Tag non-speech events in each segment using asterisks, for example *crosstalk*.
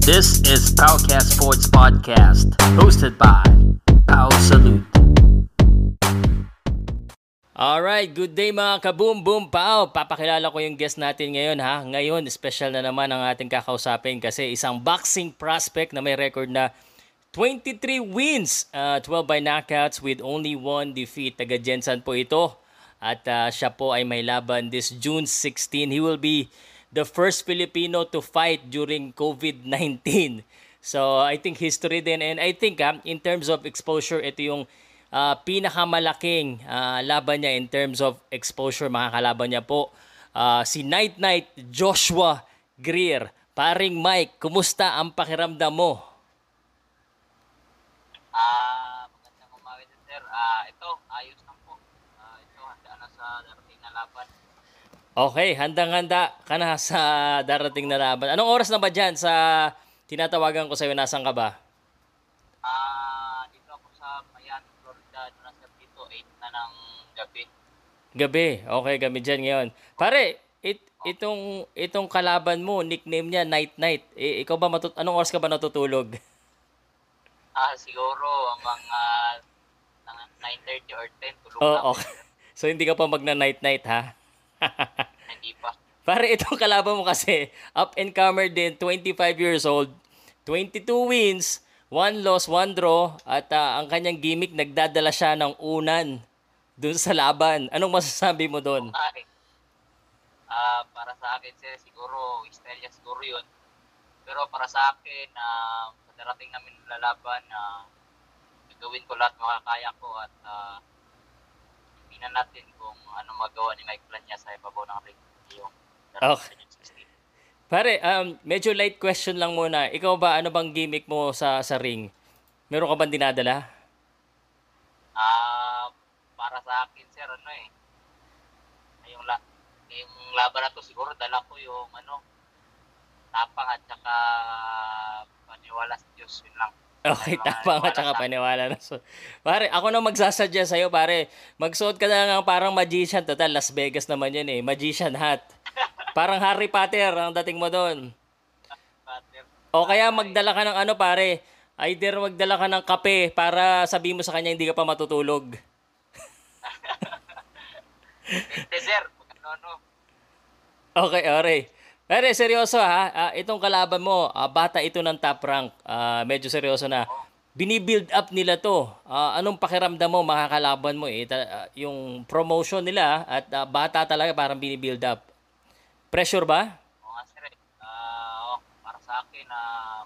This is Powcast Sports Podcast, hosted by Pow Salute. Alright, good day mga kaboom boom pow. Papakilala ko yung guest natin ngayon ha. Ngayon, special na naman ang ating kakausapin kasi isang boxing prospect na may record na 23 wins, uh, 12 by knockouts with only one defeat. Taga Jensen po ito. At uh, siya po ay may laban this June 16. He will be the first Filipino to fight during COVID-19. *laughs* So I think history din and I think uh, in terms of exposure ito yung uh, pinakamalaking uh, laban niya in terms of exposure makakalaban niya po uh, si Night Night Joshua Greer. Paring Mike, kumusta ang pakiramdam mo? Ah, uh, magandang umaga din sir. Ah, uh, ito ayos lang po. Uh, ito handa na sa darating na laban. Okay, handang-handa ka na sa *laughs* darating na laban. Anong oras na ba dyan sa tinatawagan ko sa'yo? Nasaan ka ba? Ah, uh, dito ako sa Miami, Florida. Nasa dito 8 na ng gabi. Gabi. Okay, gabi dyan ngayon. Pare, it, itong itong kalaban mo, nickname niya Night Night. Eh, ikaw ba matut anong oras ka ba natutulog? *laughs* Ah, siguro mga uh, 9:30 or 10 tulog oh, okay. *laughs* So hindi ka pa magna night night ha? Hindi pa. Pare, itong kalaban mo kasi, up and comer din, 25 years old, 22 wins, 1 loss, 1 draw, at uh, ang kanyang gimmick, nagdadala siya ng unan dun sa laban. Anong masasabi mo doon? Ay, uh, para sa akin, sir, siguro, style niya siguro yun. Pero para sa akin, uh, sa darating namin lalaban, uh, gagawin ko lahat makakaya ko at uh, tingnan natin kung ano magawa ni Mike Plania sa ibabaw ng ring. Yung okay. Pare, um, medyo light question lang muna. Ikaw ba, ano bang gimmick mo sa sa ring? Meron ka bang dinadala? Ah, uh, para sa akin, sir, ano eh. Yung, la, yung laban na to, siguro dala ko yung ano, tapang at saka paniwala sa Diyos, yun lang. Okay, *laughs* tama nga tsaka paniwala na. So, pare, ako na magsasadya sa'yo, pare. Magsuot ka na ng parang magician. Total, Las Vegas naman yun eh. Magician hat. Parang Harry Potter ang dating mo doon. O kaya magdala ka ng ano, pare. Either magdala ka ng kape para sabi mo sa kanya hindi ka pa matutulog. *laughs* Sir. Ano, Okay, okay. Pero seryoso ha, uh, itong kalaban mo, uh, bata ito ng top rank. Uh, medyo seryoso na. Binibuild up nila to. Uh, anong pakiramdam mo makakalaban mo eh? Uh, yung promotion nila at uh, bata talaga parang binibuild up. Pressure ba? Oo nga sir. Uh, para sa akin, uh,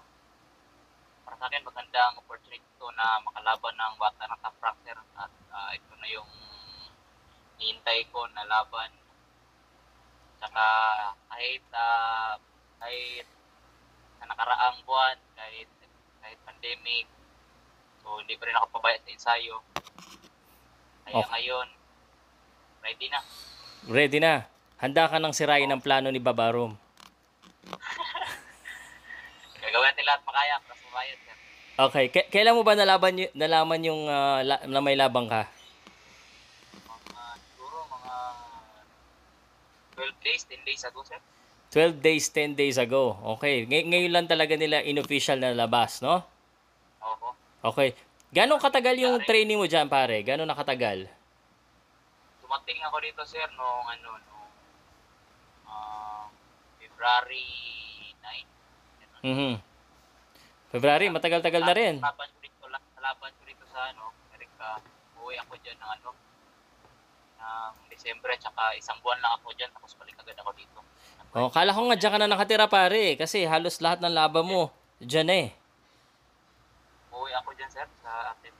para sa akin magandang opportunity to na makalaban ng bata ng top rank sir. At uh, ito na yung hihintay ko na laban Saka kahit uh, kahit sa nakaraang buwan, kahit kahit pandemic, so hindi pa rin ako pabayad sa ensayo. Kaya okay. ngayon, ready na. Ready na. Handa ka nang sirain ang plano ni Babarom. *laughs* Gagawin natin lahat makaya para sa bayad. Okay. K- kailan mo ba nalaban y- nalaman yung uh, la- na may labang ka? 12 days, 10 days ago, sir. 12 days, 10 days ago. Okay. Ngay- ngayon lang talaga nila inofficial na labas, no? Oo. Okay. Gano'ng katagal yung training mo dyan, pare? Gano'ng nakatagal? Dumating ako dito, sir, noong ano, noong uh, February 9. Mhm. February, matagal-tagal na rin. Laban ko dito, laban ko dito sa ano, Amerika. Uwi ako dyan ng ano, ng December at saka isang buwan lang ako dyan tapos balik agad ako dito. Oh, kala ko nga dyan ka na nakatira pare kasi halos lahat ng laban mo dyan eh. Uwi ako dyan sir sa atin.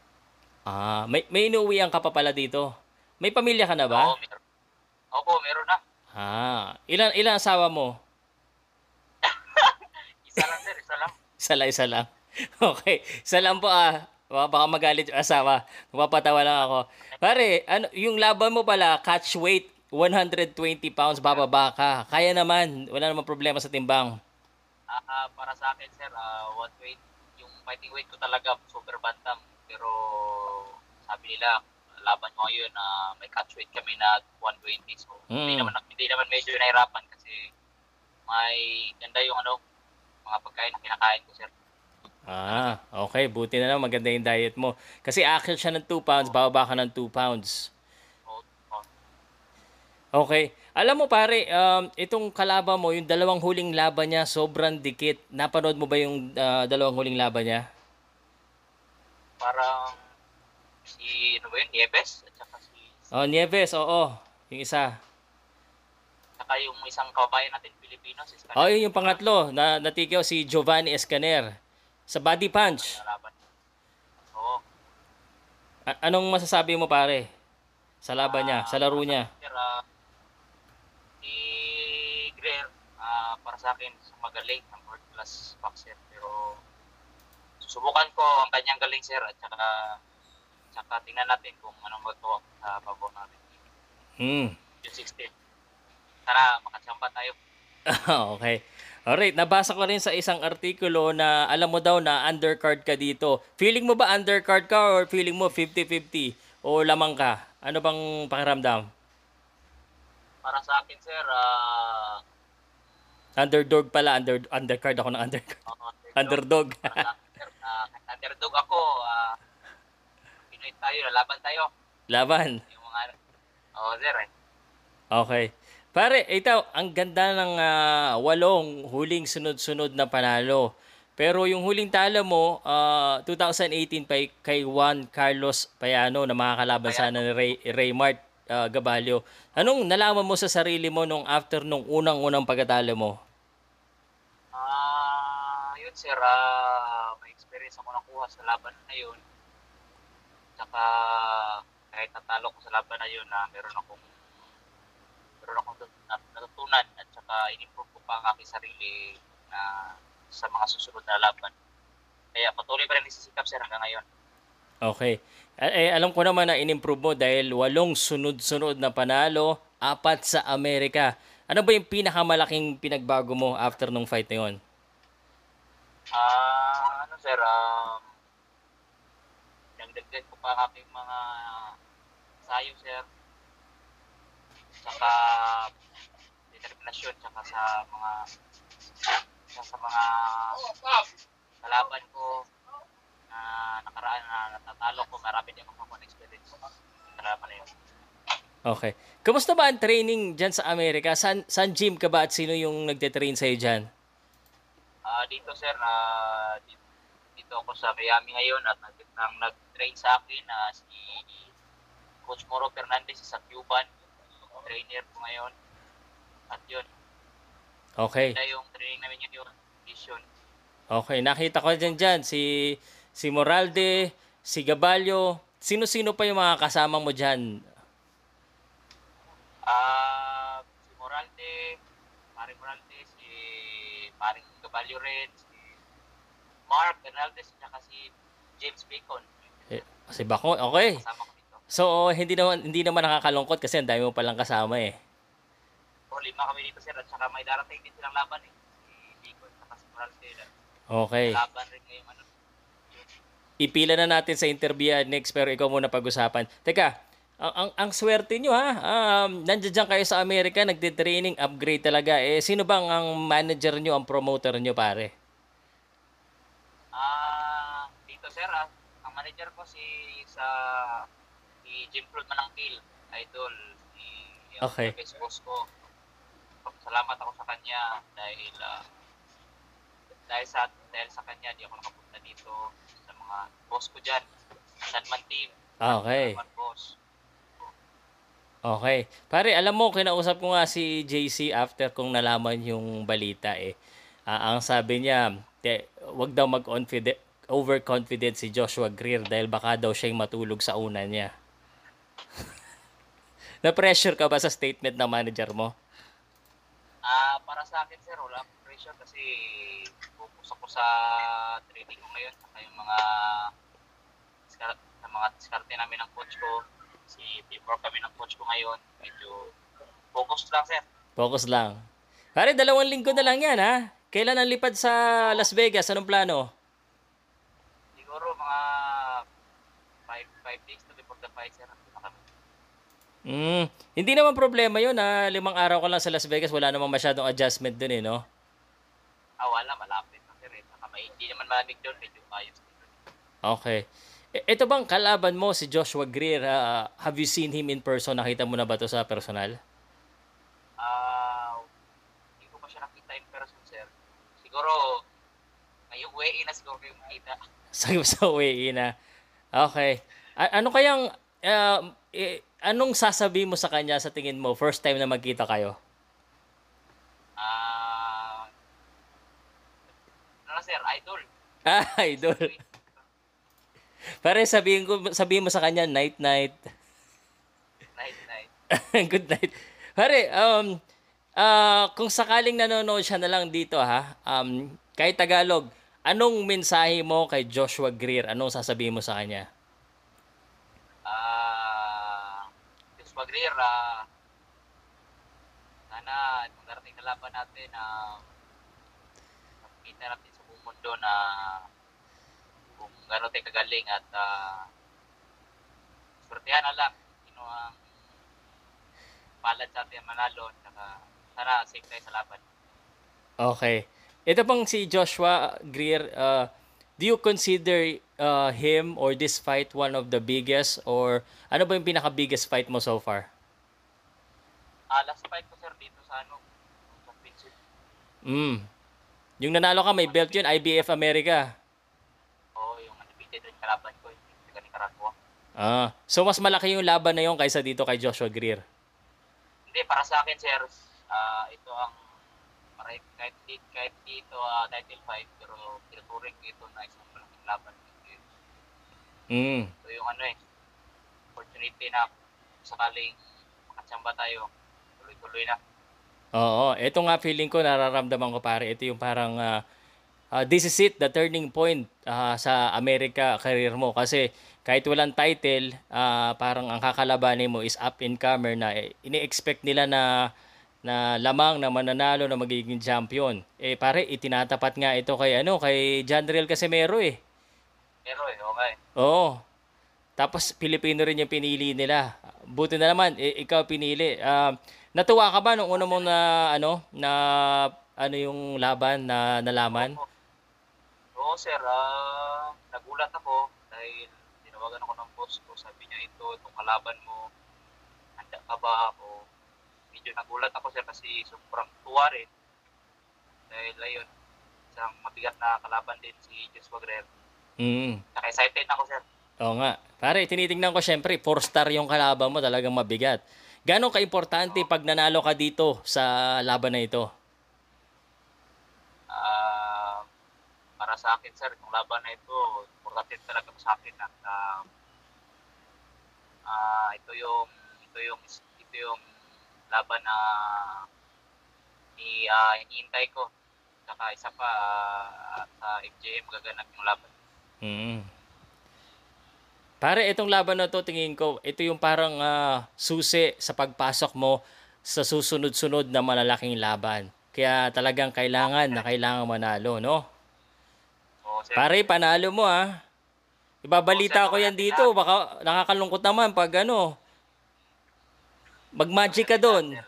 Ah, may, may inuwian ka pa pala dito. May pamilya ka na ba? Oo, meron. Opo, meron na. Ah, ilan ilan asawa mo? *laughs* isa lang sir, isa lang. isa lang, isa lang. *laughs* Okay, isa lang po ah. Baka magalit yung asawa. Mapapatawa lang ako. Pare, ano, yung laban mo pala, catch weight, 120 pounds, bababa ka. Kaya naman, wala naman problema sa timbang. Uh, para sa akin, sir, uh, what weight, yung fighting weight ko talaga, super bantam. Pero sabi nila, laban ko ngayon na uh, may catch weight kami na 120. So, mm. hindi, naman, hindi naman medyo nahirapan kasi may ganda yung ano, mga pagkain na kinakain ko, sir. Ah, okay. Buti na lang maganda yung diet mo. Kasi akyat siya ng 2 pounds, bababa ka ng 2 pounds. Okay. Alam mo pare, um, itong kalaban mo, yung dalawang huling laban niya, sobrang dikit. Napanood mo ba yung ah, dalawang huling laban niya? Parang si, ano ba yun, Nieves? At saka si, Oh, Nieves, oo. Yung isa. saka yung isang kababayan natin, Pilipino, si. Oh, yun yung pangatlo. Na, natikaw si Giovanni Escaner. Sa body punch. Laban. Oo. A- anong masasabi mo pare? Sa laban niya, sa laro niya. Sir, ah, si Greer, ah, para sa akin, sa magaling ng world class boxer. Pero susubukan ko ang kanyang galing, sir. At saka, saka tingnan natin kung anong magawa sa babaw natin. Hmm. Yung 16. Tara, makachamba tayo. *laughs* okay. Alright, nabasa ko rin sa isang artikulo na alam mo daw na undercard ka dito. Feeling mo ba undercard ka or feeling mo 50-50? O lamang ka? Ano bang pakiramdam? Para sa akin, sir, ah, Underdog pala, under, undercard ako ng undercard. uh, Underdog. para sa akin, sir, kahit underdog ako, ah, Pinoy tayo, lalaban tayo. Laban. Yung mga, oo, sir, eh. Okay. Pare, ito, ang ganda ng ah, walong huling sunod-sunod na panalo. Pero yung huling talo mo, ah, 2018 pa kay Juan Carlos Payano na makakalaban sana ni Ray, Raymart ah, Gabalio. Anong nalaman mo sa sarili mo nung after nung unang-unang pagkatalo mo? Ah, yun sir, ah, may experience ako nakuha sa laban na yun. Tsaka kahit natalo ko sa laban na yun, na meron akong meron akong nat- nat- natutunan at saka in-improve ko pa ang aking sarili na sa mga susunod na laban. Kaya patuloy pa rin nagsisikap sir hanggang ngayon. Okay. Eh, alam ko naman na in-improve mo dahil walong sunod-sunod na panalo, apat sa Amerika. Ano ba yung pinakamalaking pinagbago mo after nung fight na yun? Ah, ano sir, um, nagdagdag ko pa aking mga sayo sir. Saka determinasyon, saka sa mga sa, sa mga kalaban ko na nakaraan na natatalo ko, marami din akong mga experience kalaban na yun. Okay. Kamusta ba ang training dyan sa Amerika? San, san gym ka ba at sino yung nagte-train sa'yo dyan? Ah, dito sir, ah, dito, dito ako sa Miami ngayon at nag, nang nag-train sa akin na si Coach Moro Fernandez sa Cuban, trainer ko ngayon. At yun, Okay. na yung training namin yun, yung vision. Okay. Nakita ko dyan dyan si, si Moralde, si Gabalio. Sino-sino pa yung mga kasama mo dyan? Ah, si Moralde, paring Moralde, si paring Gabalio rin, si Mark Hernandez, at si James Bacon. Eh, si Bako. Okay. Kasama ko. So, hindi naman, hindi naman nakakalungkot kasi ang dami mo palang kasama eh. So, lima kami dito sir, at saka may darating din silang laban eh. Si Bacon, at si. Okay. Laban rin ngayong ano. ipila na natin sa interview yan next pero ikaw muna pag-usapan. Teka, ang, ang, ang swerte nyo ha, um, nandiyan dyan kayo sa Amerika, nagde-training, upgrade talaga. Eh, sino bang ang manager nyo, ang promoter nyo pare? Ah, dito sir, ah, ang manager ko si sa Jim Floyd Manangkil, idol, si yung Okay. best boss ko. Salamat ako sa kanya dahil ah, dahil sa dahil sa kanya di ako nakapunta dito sa mga boss ko diyan. Sanman team, Ah, Okay. Sanman boss. Okay. Pare, alam mo, kinausap ko nga si JC after kong nalaman yung balita eh. Ah, ang sabi niya, te, wag daw mag-confident, overconfident si Joshua Greer dahil baka daw siya'y matulog sa una niya. *laughs* Na-pressure ka ba sa statement ng manager mo? Ah, para sa akin sir, wala akong pressure kasi focus ako sa training ko ngayon saka yung mga sa mga diskarte namin ng coach ko. Si teamwork kami ng coach ko ngayon. Medyo focus lang sir. Focus lang. Pare, dalawang linggo na lang yan ha. Kailan ang lipad sa Las Vegas? Anong plano? Siguro mga 5 days to before the fight sir. Hmm, hindi naman problema yun ha. Limang araw ko lang sa Las Vegas, wala namang masyadong adjustment dun eh, no? Ah, wala, malapit. sir eh. Saka may, hindi naman malamig doon, medyo ayos. Okay. E- Ito bang kalaban mo si Joshua Greer? ah, have you seen him in person? Nakita mo na ba to sa personal? Ah, hindi ko pa siya nakita in person, sir. Siguro, ngayong way na siguro yung makita. *laughs* sa sa way na. Okay. A- ano kayang ah, eh, anong sasabihin mo sa kanya sa tingin mo first time na magkita kayo? Ah, ano na, sir, idol. *laughs* Ah, idol. Pare sabihin ko sabihin mo sa kanya night night. Night, night. *laughs* Good night. Pare, um ah, kung sakaling nanonood siya na lang dito ha, um kahit Tagalog, anong mensahe mo kay Joshua Greer? Anong sasabihin mo sa kanya? Ah, Diyos Magrir, ah, sana itong darating na laban natin, ah, makikita natin sa buong mundo na kung gano'n tayo kagaling at ah, swertihan na lang sino ang palad sa atin manalo saka sana safe tayo sa laban. Okay. Ito pang si Joshua Greer, uh, do you consider uh, him or this fight one of the biggest or ano ba yung pinaka-biggest fight mo so far? Ah, last fight ko sir dito sa ano, Princess. Mm. Yung nanalo ka, may belt yun, IBF America. Oo, yung undefeated rin kalaban ko, yung taga Nicaragua. Ah, so mas malaki yung laban na yun kaysa dito kay Joshua Greer. Hindi, para sa akin, sir, ah, ito ang para kahit, kahit dito ah, title 5, ko ito na isang malaking laban. Mm. Ito yung ano eh, opportunity na sakaling makatsamba tayo, tuloy-tuloy na. Oo, ito nga feeling ko nararamdaman ko pare. Ito yung parang ah, ah, this is it, the turning point ah, sa America career mo kasi kahit walang title, ah, parang ang kakalabanin mo is up and comer na eh, ini-expect nila na na lamang na mananalo na magiging champion. Eh pare, itinatapat nga ito kay ano, kay John Riel Casimero eh. Pero eh, okay. Oo. Tapos Pilipino rin yung pinili nila. Buti na naman eh, ikaw pinili. Ah, natuwa ka ba nung una mong na ano na ano yung laban na nalaman? Oo, sir, ah, nagulat ako dahil tinawagan ako ng boss ko. Sabi niya, ito, itong kalaban mo, handa ka ba ako? Medyo nagulat ako, sir, kasi sobrang tuwa rin. Dahil, ayun, isang mabigat na kalaban din si Jess Wagrer. Mm. Saka excited ako, sir. Oo nga. Pare, tinitingnan ko syempre, four star yung kalaban mo, talagang mabigat. Ganon ka-importante pag nanalo ka dito sa laban na ito? Ah, para sa akin, sir, itong laban na ito, importante talaga sa akin at ah, ah, ito yung ito yung ito yung laban na i ah, hinihintay ko. Saka isa pa ah, sa MJM gaganap yung laban. Mm. Pare, itong laban na to, tingin ko, ito yung parang ah, susi sa pagpasok mo sa susunod-sunod na malalaking laban. Kaya talagang kailangan na kailangan manalo, no? Sir, Pare, panalo mo ah. Ibabalita ko yan dito. Baka nakakalungkot naman pag ano. Mag-magic ka doon.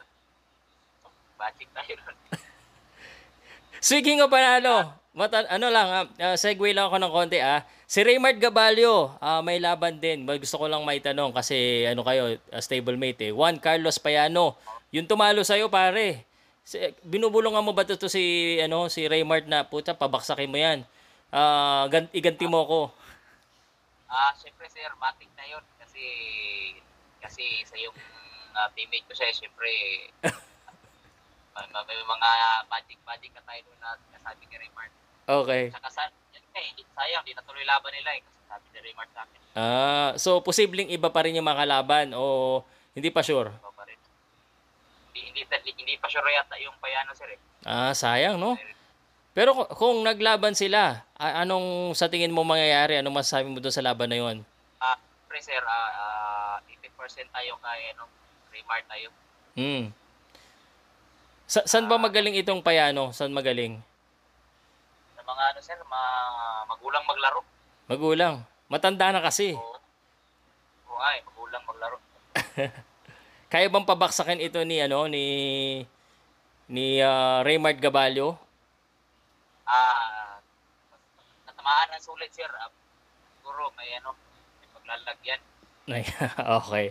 magic tayo nun. *laughs* Speaking of panalo, mata- ano lang, ah, ah, segue lang ako ng konti ah. Si Raymart Gabalio, ah, may laban din. Gusto ko lang maitanong kasi ano kayo, ah, stablemate eh. Juan Carlos Payano, yung tumalo sa'yo pare. Si, binubulungan mo ba to, to si, ano, si Raymart na, puta, pabaksakin mo yan. Ah, gan- iganti mo ko. Ah, syempre sir, matik na yun kasi kasi sa yung ah, teammate ko siya, syempre *laughs* may, may, may mga magic magic na tayo na nasabi ni Raymart. Okay. Saka sa, yun, eh, sayang, di natuloy laban nila eh. Kasi sabi ni Raymart sa akin, Ah, so posibleng iba pa rin yung makalaban o hindi pa sure? iba pa rin. Hindi, hindi, hindi pa sure yata yung payano sir eh. Ah, sayang no? Pero ku- kung naglaban sila, anong sa tingin mo mangyayari? Anong masasabi mo doon sa laban na yon? Ah, pre sir, ah, ah, 80% tayo kay ano, Raymart tayo. Hmm. Sa saan ba magaling itong payano? Saan magaling? Sa mga ano sir, ma, magulang maglaro. Magulang. Matanda na kasi. Oo. Oo nga eh, magulang maglaro. *laughs* Kaya bang pabaksakin ito ni ano ni ni ah, Raymart Gabalio? Ah, tamaan ng sulit, sir. Ah, siguro may ano, may paglalagyan. Ay, *laughs* okay.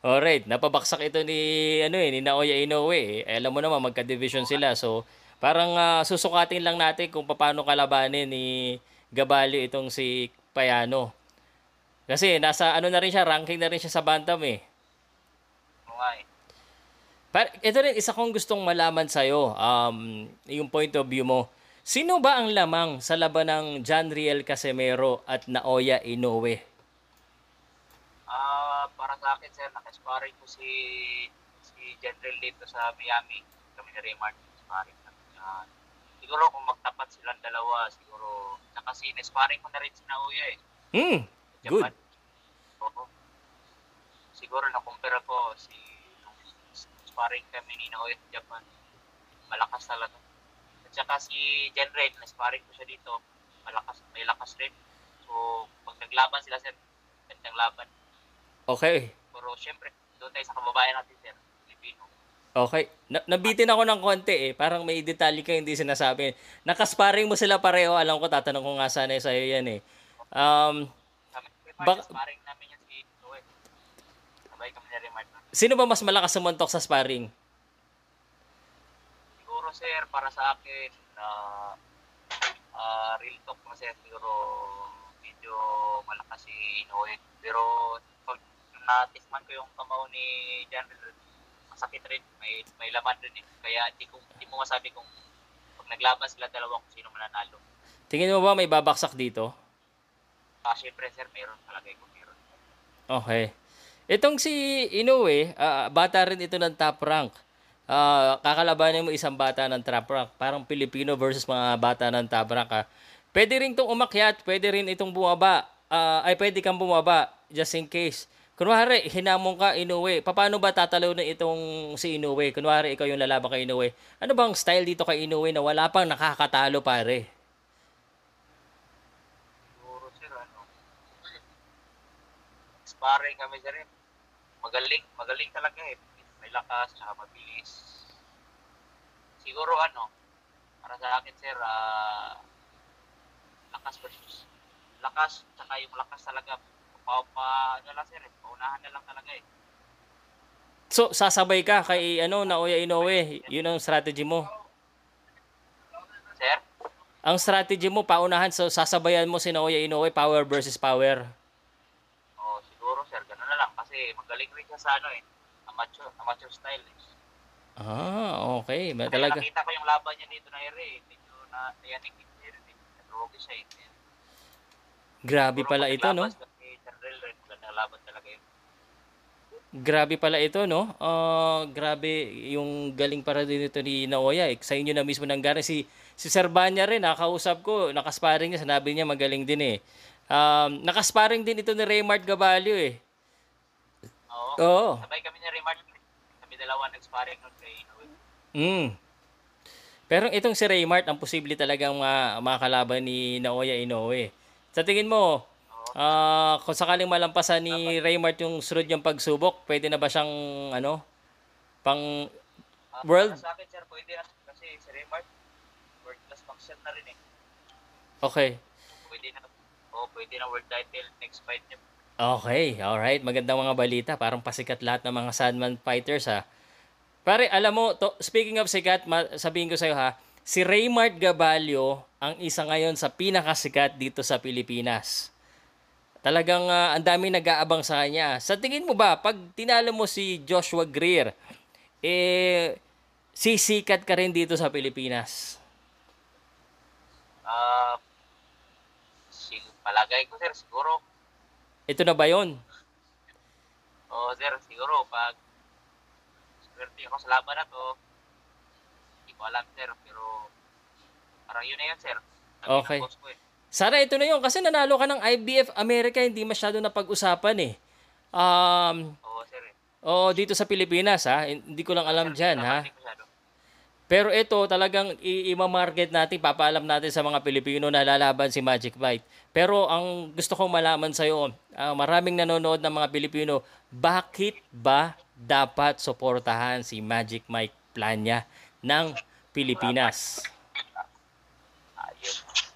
Alright, napabaksak ito ni ano eh, ni Naoya Inoue. Eh. Alam mo naman magka-division sila. So, parang ah, susukatin lang natin kung paano kalabanin ni Gabalio itong si Payano. Kasi nasa ano na rin siya, ranking na rin siya sa bantam eh. Nga eh. Par ito rin isa kong gustong malaman sa iyo, um yung point of view mo. Sino ba ang lamang sa laban ng John Riel Casemiro at Naoya Inoue? Para sa akin, sir, nakasparring ko si si General dito sa Miami. Kami ni Raymart, sparring namin. Ah, siguro kung magtapat silang dalawa, siguro, saka si sparring ko na rin si Naoya eh. Hmm, good. Japan. Oo. Siguro na-compare ko si sparring kami ni Naoya sa Japan. Malakas talaga. At saka si Red, na-sparring ko siya dito. Malakas, may lakas rin. So, pag naglaban sila, sir, gandang laban. Okay. Pero syempre, doon tayo sa kababayan natin, sir. Filipino. Okay. Na- nabitin ako ng konti eh. Parang may detalye ka hindi sinasabi. Nakasparing mo sila pareho. Alam ko, tatanong ko nga sana sa'yo yan eh. Um, Bak- sparring namin yan si Noe. Sabay kami ni Remart. sino ba mas malakas sumuntok sa sparring? Siguro sir, para sa akin, na ah, real talk mo sir, siguro medyo malakas si Inoue. Pero natikman ko yung kamao ni Riel, masakit rin. May, may laman rin eh. Kaya di, ko, di mo masabi kung pag naglaban sila dalawa kung sino mananalo. Tingin mo ba may babaksak dito? Ah, syempre sir, meron talaga kung meron. Okay. Itong si Inoue, ah, bata rin ito ng top rank. Ah, kakalabanin mo isang bata ng top rank. Parang Pilipino versus mga bata ng top rank. ah. Pwede rin itong umakyat, pwede rin itong bumaba. Ah, ay, pwede kang bumaba, just in case. Kunwari, hinamon ka, Inoue. Paano ba tatalo na itong si Inoue? Kunwari, ikaw yung lalaban kay Inoue. Ano bang style dito kay Inoue na wala pang nakakatalo, pare? Siguro sir, ano, sparring kami sir eh. Magaling, magaling talaga eh. May lakas, tsaka mabilis. Siguro ano, para sa akin sir, ah, lakas versus lakas, tsaka yung lakas talaga, pa, pa, ano lang sir, eh, paunahan na lang talaga eh. So, sasabay ka kay ano, Naoya Inoue. Yun ang strategy mo. Sir, ang strategy mo paunahan so sasabayan mo si Naoya Inoue power versus power. oh, siguro sir, gano'n na lang. Kasi magaling rin siya sa ano eh, amateur, amateur style eh. Ah, okay. May talaga. nakita ko yung laban niya dito na ere, eh. medyo na, nayanig din siya rin eh. Nag-rogue siya eh. Grabe pala ito, no? General Red, magandang laban talaga yun. Grabe pala ito, no? Ah, grabe yung galing para din ito ni Naoya. Eh. Sa inyo na mismo nanggari si si Serbanya rin, nakausap ko, nakasparing niya, sinabi niya magaling din eh. Um, nakasparing din ito ni Raymart Gabalio eh. Oo. Oo. Sabay kami ni Remark. Kami dalawa nag-sparring nun kay Inoue. Mm. Pero itong si Raymart, ang posible talagang ma- makakalaban ni Naoya Inoue. Sa tingin mo, ah kung sakaling malampasan ni Raymart yung sunod niyang pagsubok, pwede na ba siyang ano, pang World? Sa akin, sir, pwede na. Kasi si Remark, world class boxer na rin eh. Okay. Pwede na. Oo, pwede na world title next fight niya. Okay, alright. Magandang mga balita. Parang pasikat lahat ng mga Sandman fighters ha. Pare, alam mo, to, speaking of sikat, ma- sabihin ko sa'yo ha, si Raymart Gabalio ang isa ngayon sa pinakasikat dito sa Pilipinas. Talagang ah, ang daming nag-aabang sa kanya. Sa tingin mo ba, pag tinalo mo si Joshua Greer, eh, sisikat ka rin dito sa Pilipinas? Sig palagay ko, sir, siguro. Ito na ba yon? Oo, sir, siguro, pag swerte ako sa laban na to, hindi ko alam, sir, pero parang yun na yun, sir. Sabi Okay. eh. Sana ito na yun kasi nanalo ka ng IBF America hindi masyado na pag-usapan eh. Um, Oo, sir. oh, dito sa Pilipinas ha, hindi ko lang alam diyan ha. Pero ito talagang i- ima-market natin, papaalam natin sa mga Pilipino na lalaban si Magic Mike. Pero ang gusto kong malaman sa iyo, maraming nanonood ng mga Pilipino, bakit ba dapat suportahan si Magic Mike Plania ng Pilipinas? Ayun.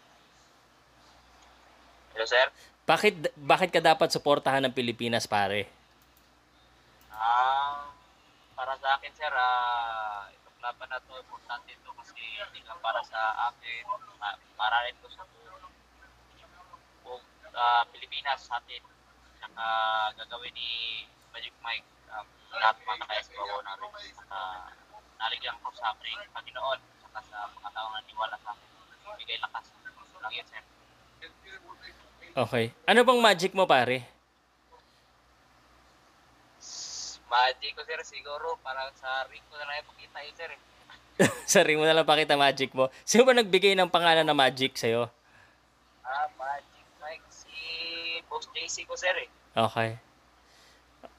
Hello, sir. Bakit bakit ka dapat suportahan ng Pilipinas, pare? Ah, para sa akin, sir, ah, itong laban na to, importante ito kasi hindi lang para sa akin, ah, para rin to sa buong, buong ah, Pilipinas sa atin. Saka gagawin ni Magic Mike um, lahat mga naka-SPO na rin. Saka naligyan ko sa aking Panginoon saka sa mga taong naniwala sa akin. Bigay lakas. Lang yun, sir. Okay. Ano bang magic mo, pare? Magic ko, sir, siguro. Para sa ring ko na lang ipakita yun, sir. eh. *laughs* Sarili mo na lang pakita magic mo. Sino ba nagbigay ng pangalan na magic sa'yo? Ah, Magic Mike. Si Boss JC ko, sir, eh. Okay.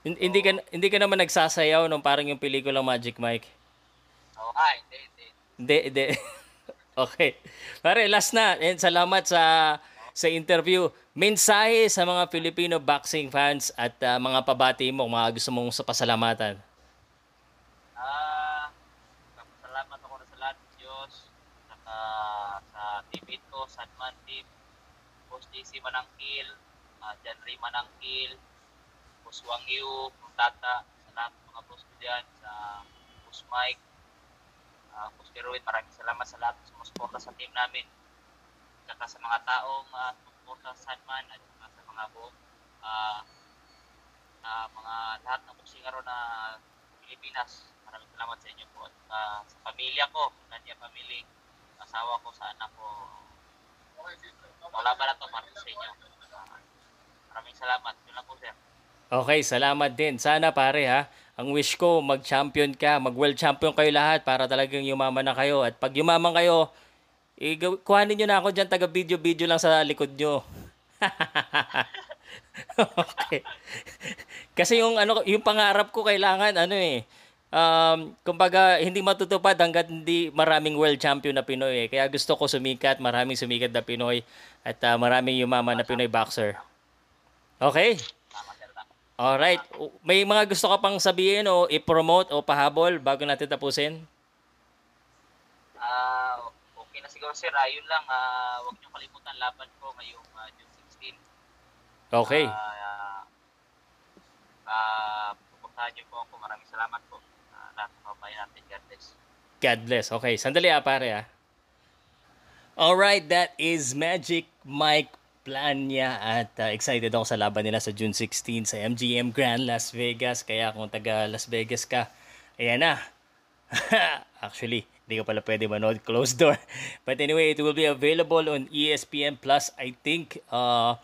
Hin- Hindi ka hindi ka naman nagsasayaw nung parang yung pelikulang Magic Mike. Oo, ah, hindi, hindi. Hindi, hindi. *laughs* okay. Pare, last na. And salamat sa sa interview. Mensahe sa mga Filipino boxing fans at ah, mga pabati mo, mga gusto mong sa pasalamatan. Ah, salamat ako na sa lahat ng Diyos. Saka sa teammate ko, Sadman Team, Boss JC Manangkil, uh, John Ray Manangkil, Boss Wang Yu, Tata, sa lahat ng mga boss ko dyan, sa Boss Mike, uh, Boss Kerwin, maraming salamat sa lahat ng sumusuporta sa team namin. Saka sa mga taong uh, sumusuporta sa Sadman at saka sa mga buong ah, ah, mga lahat ng boksingero na Pilipinas. Maraming salamat sa inyo po. At ah, sa pamilya ko, Nadia Family, asawa ko, sa anak ko. Wala ba na to para sa inyo? Ah, maraming salamat. Yun lang po, sir. Okay, salamat din. Sana pare ha, ang wish ko mag-champion ka, mag-world champion kayo lahat para talagang yumaman na kayo. At pag yumaman kayo, igaw- kuhanin nyo na ako dyan, taga-video-video lang sa likod nyo. *laughs* okay. Kasi yung ano yung pangarap ko kailangan ano eh um kumbaga hindi matutupad hangga't hindi maraming world champion na Pinoy eh. Kaya gusto ko sumikat, maraming sumikat na Pinoy at ah, maraming yumaman na Pinoy boxer. Okay? Tama. Alright. May mga gusto ka pang sabihin o i-promote o pahabol bago natin tapusin? Ah, okay siguro, sir. Ah, yun lang. Ah, huwag niyo kalimutan laban ko ngayong ah, June 16. Okay. Ah, ah, pupuntahan niyo po ako. Maraming salamat po. Uh, lahat ng mga bayan natin. God bless. God bless. Okay, sandali ah, pare ah. Alright, that is Magic Mike Plania at uh, excited ako sa laban nila sa June 16 sa MGM Grand Las Vegas. Kaya kung taga Las Vegas ka, ayan na. *laughs* Actually, hindi ka pala pwede manood *laughs* closed door. But anyway, it will be available on ESPN Plus, I think. Uh,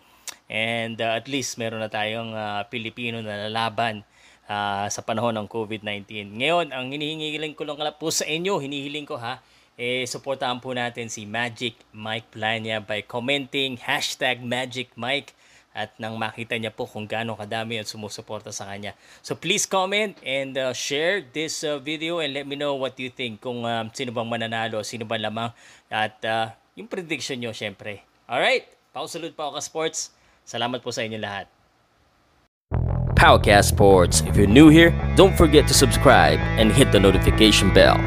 and uh, at least meron na tayong uh, Pilipino na lalaban ah, sa panahon ng COVID-19. Ngayon, ang hinihingiling ko lang po sa inyo, hinihiling ko ha, eh, supportahan po natin si Magic Mike Plania by commenting hashtag Magic Mike at nang makita niya po kung gaano kadami ang sumusuporta sa kanya. So please comment and uh, share this uh, video and let me know what you think kung um, sino bang mananalo, sino bang lamang at uh, yung prediction nyo syempre. Alright, pausalud pa ako ka sports. Salamat po sa inyo lahat. Powercast Sports. If you're new here, don't forget to subscribe and hit the notification bell.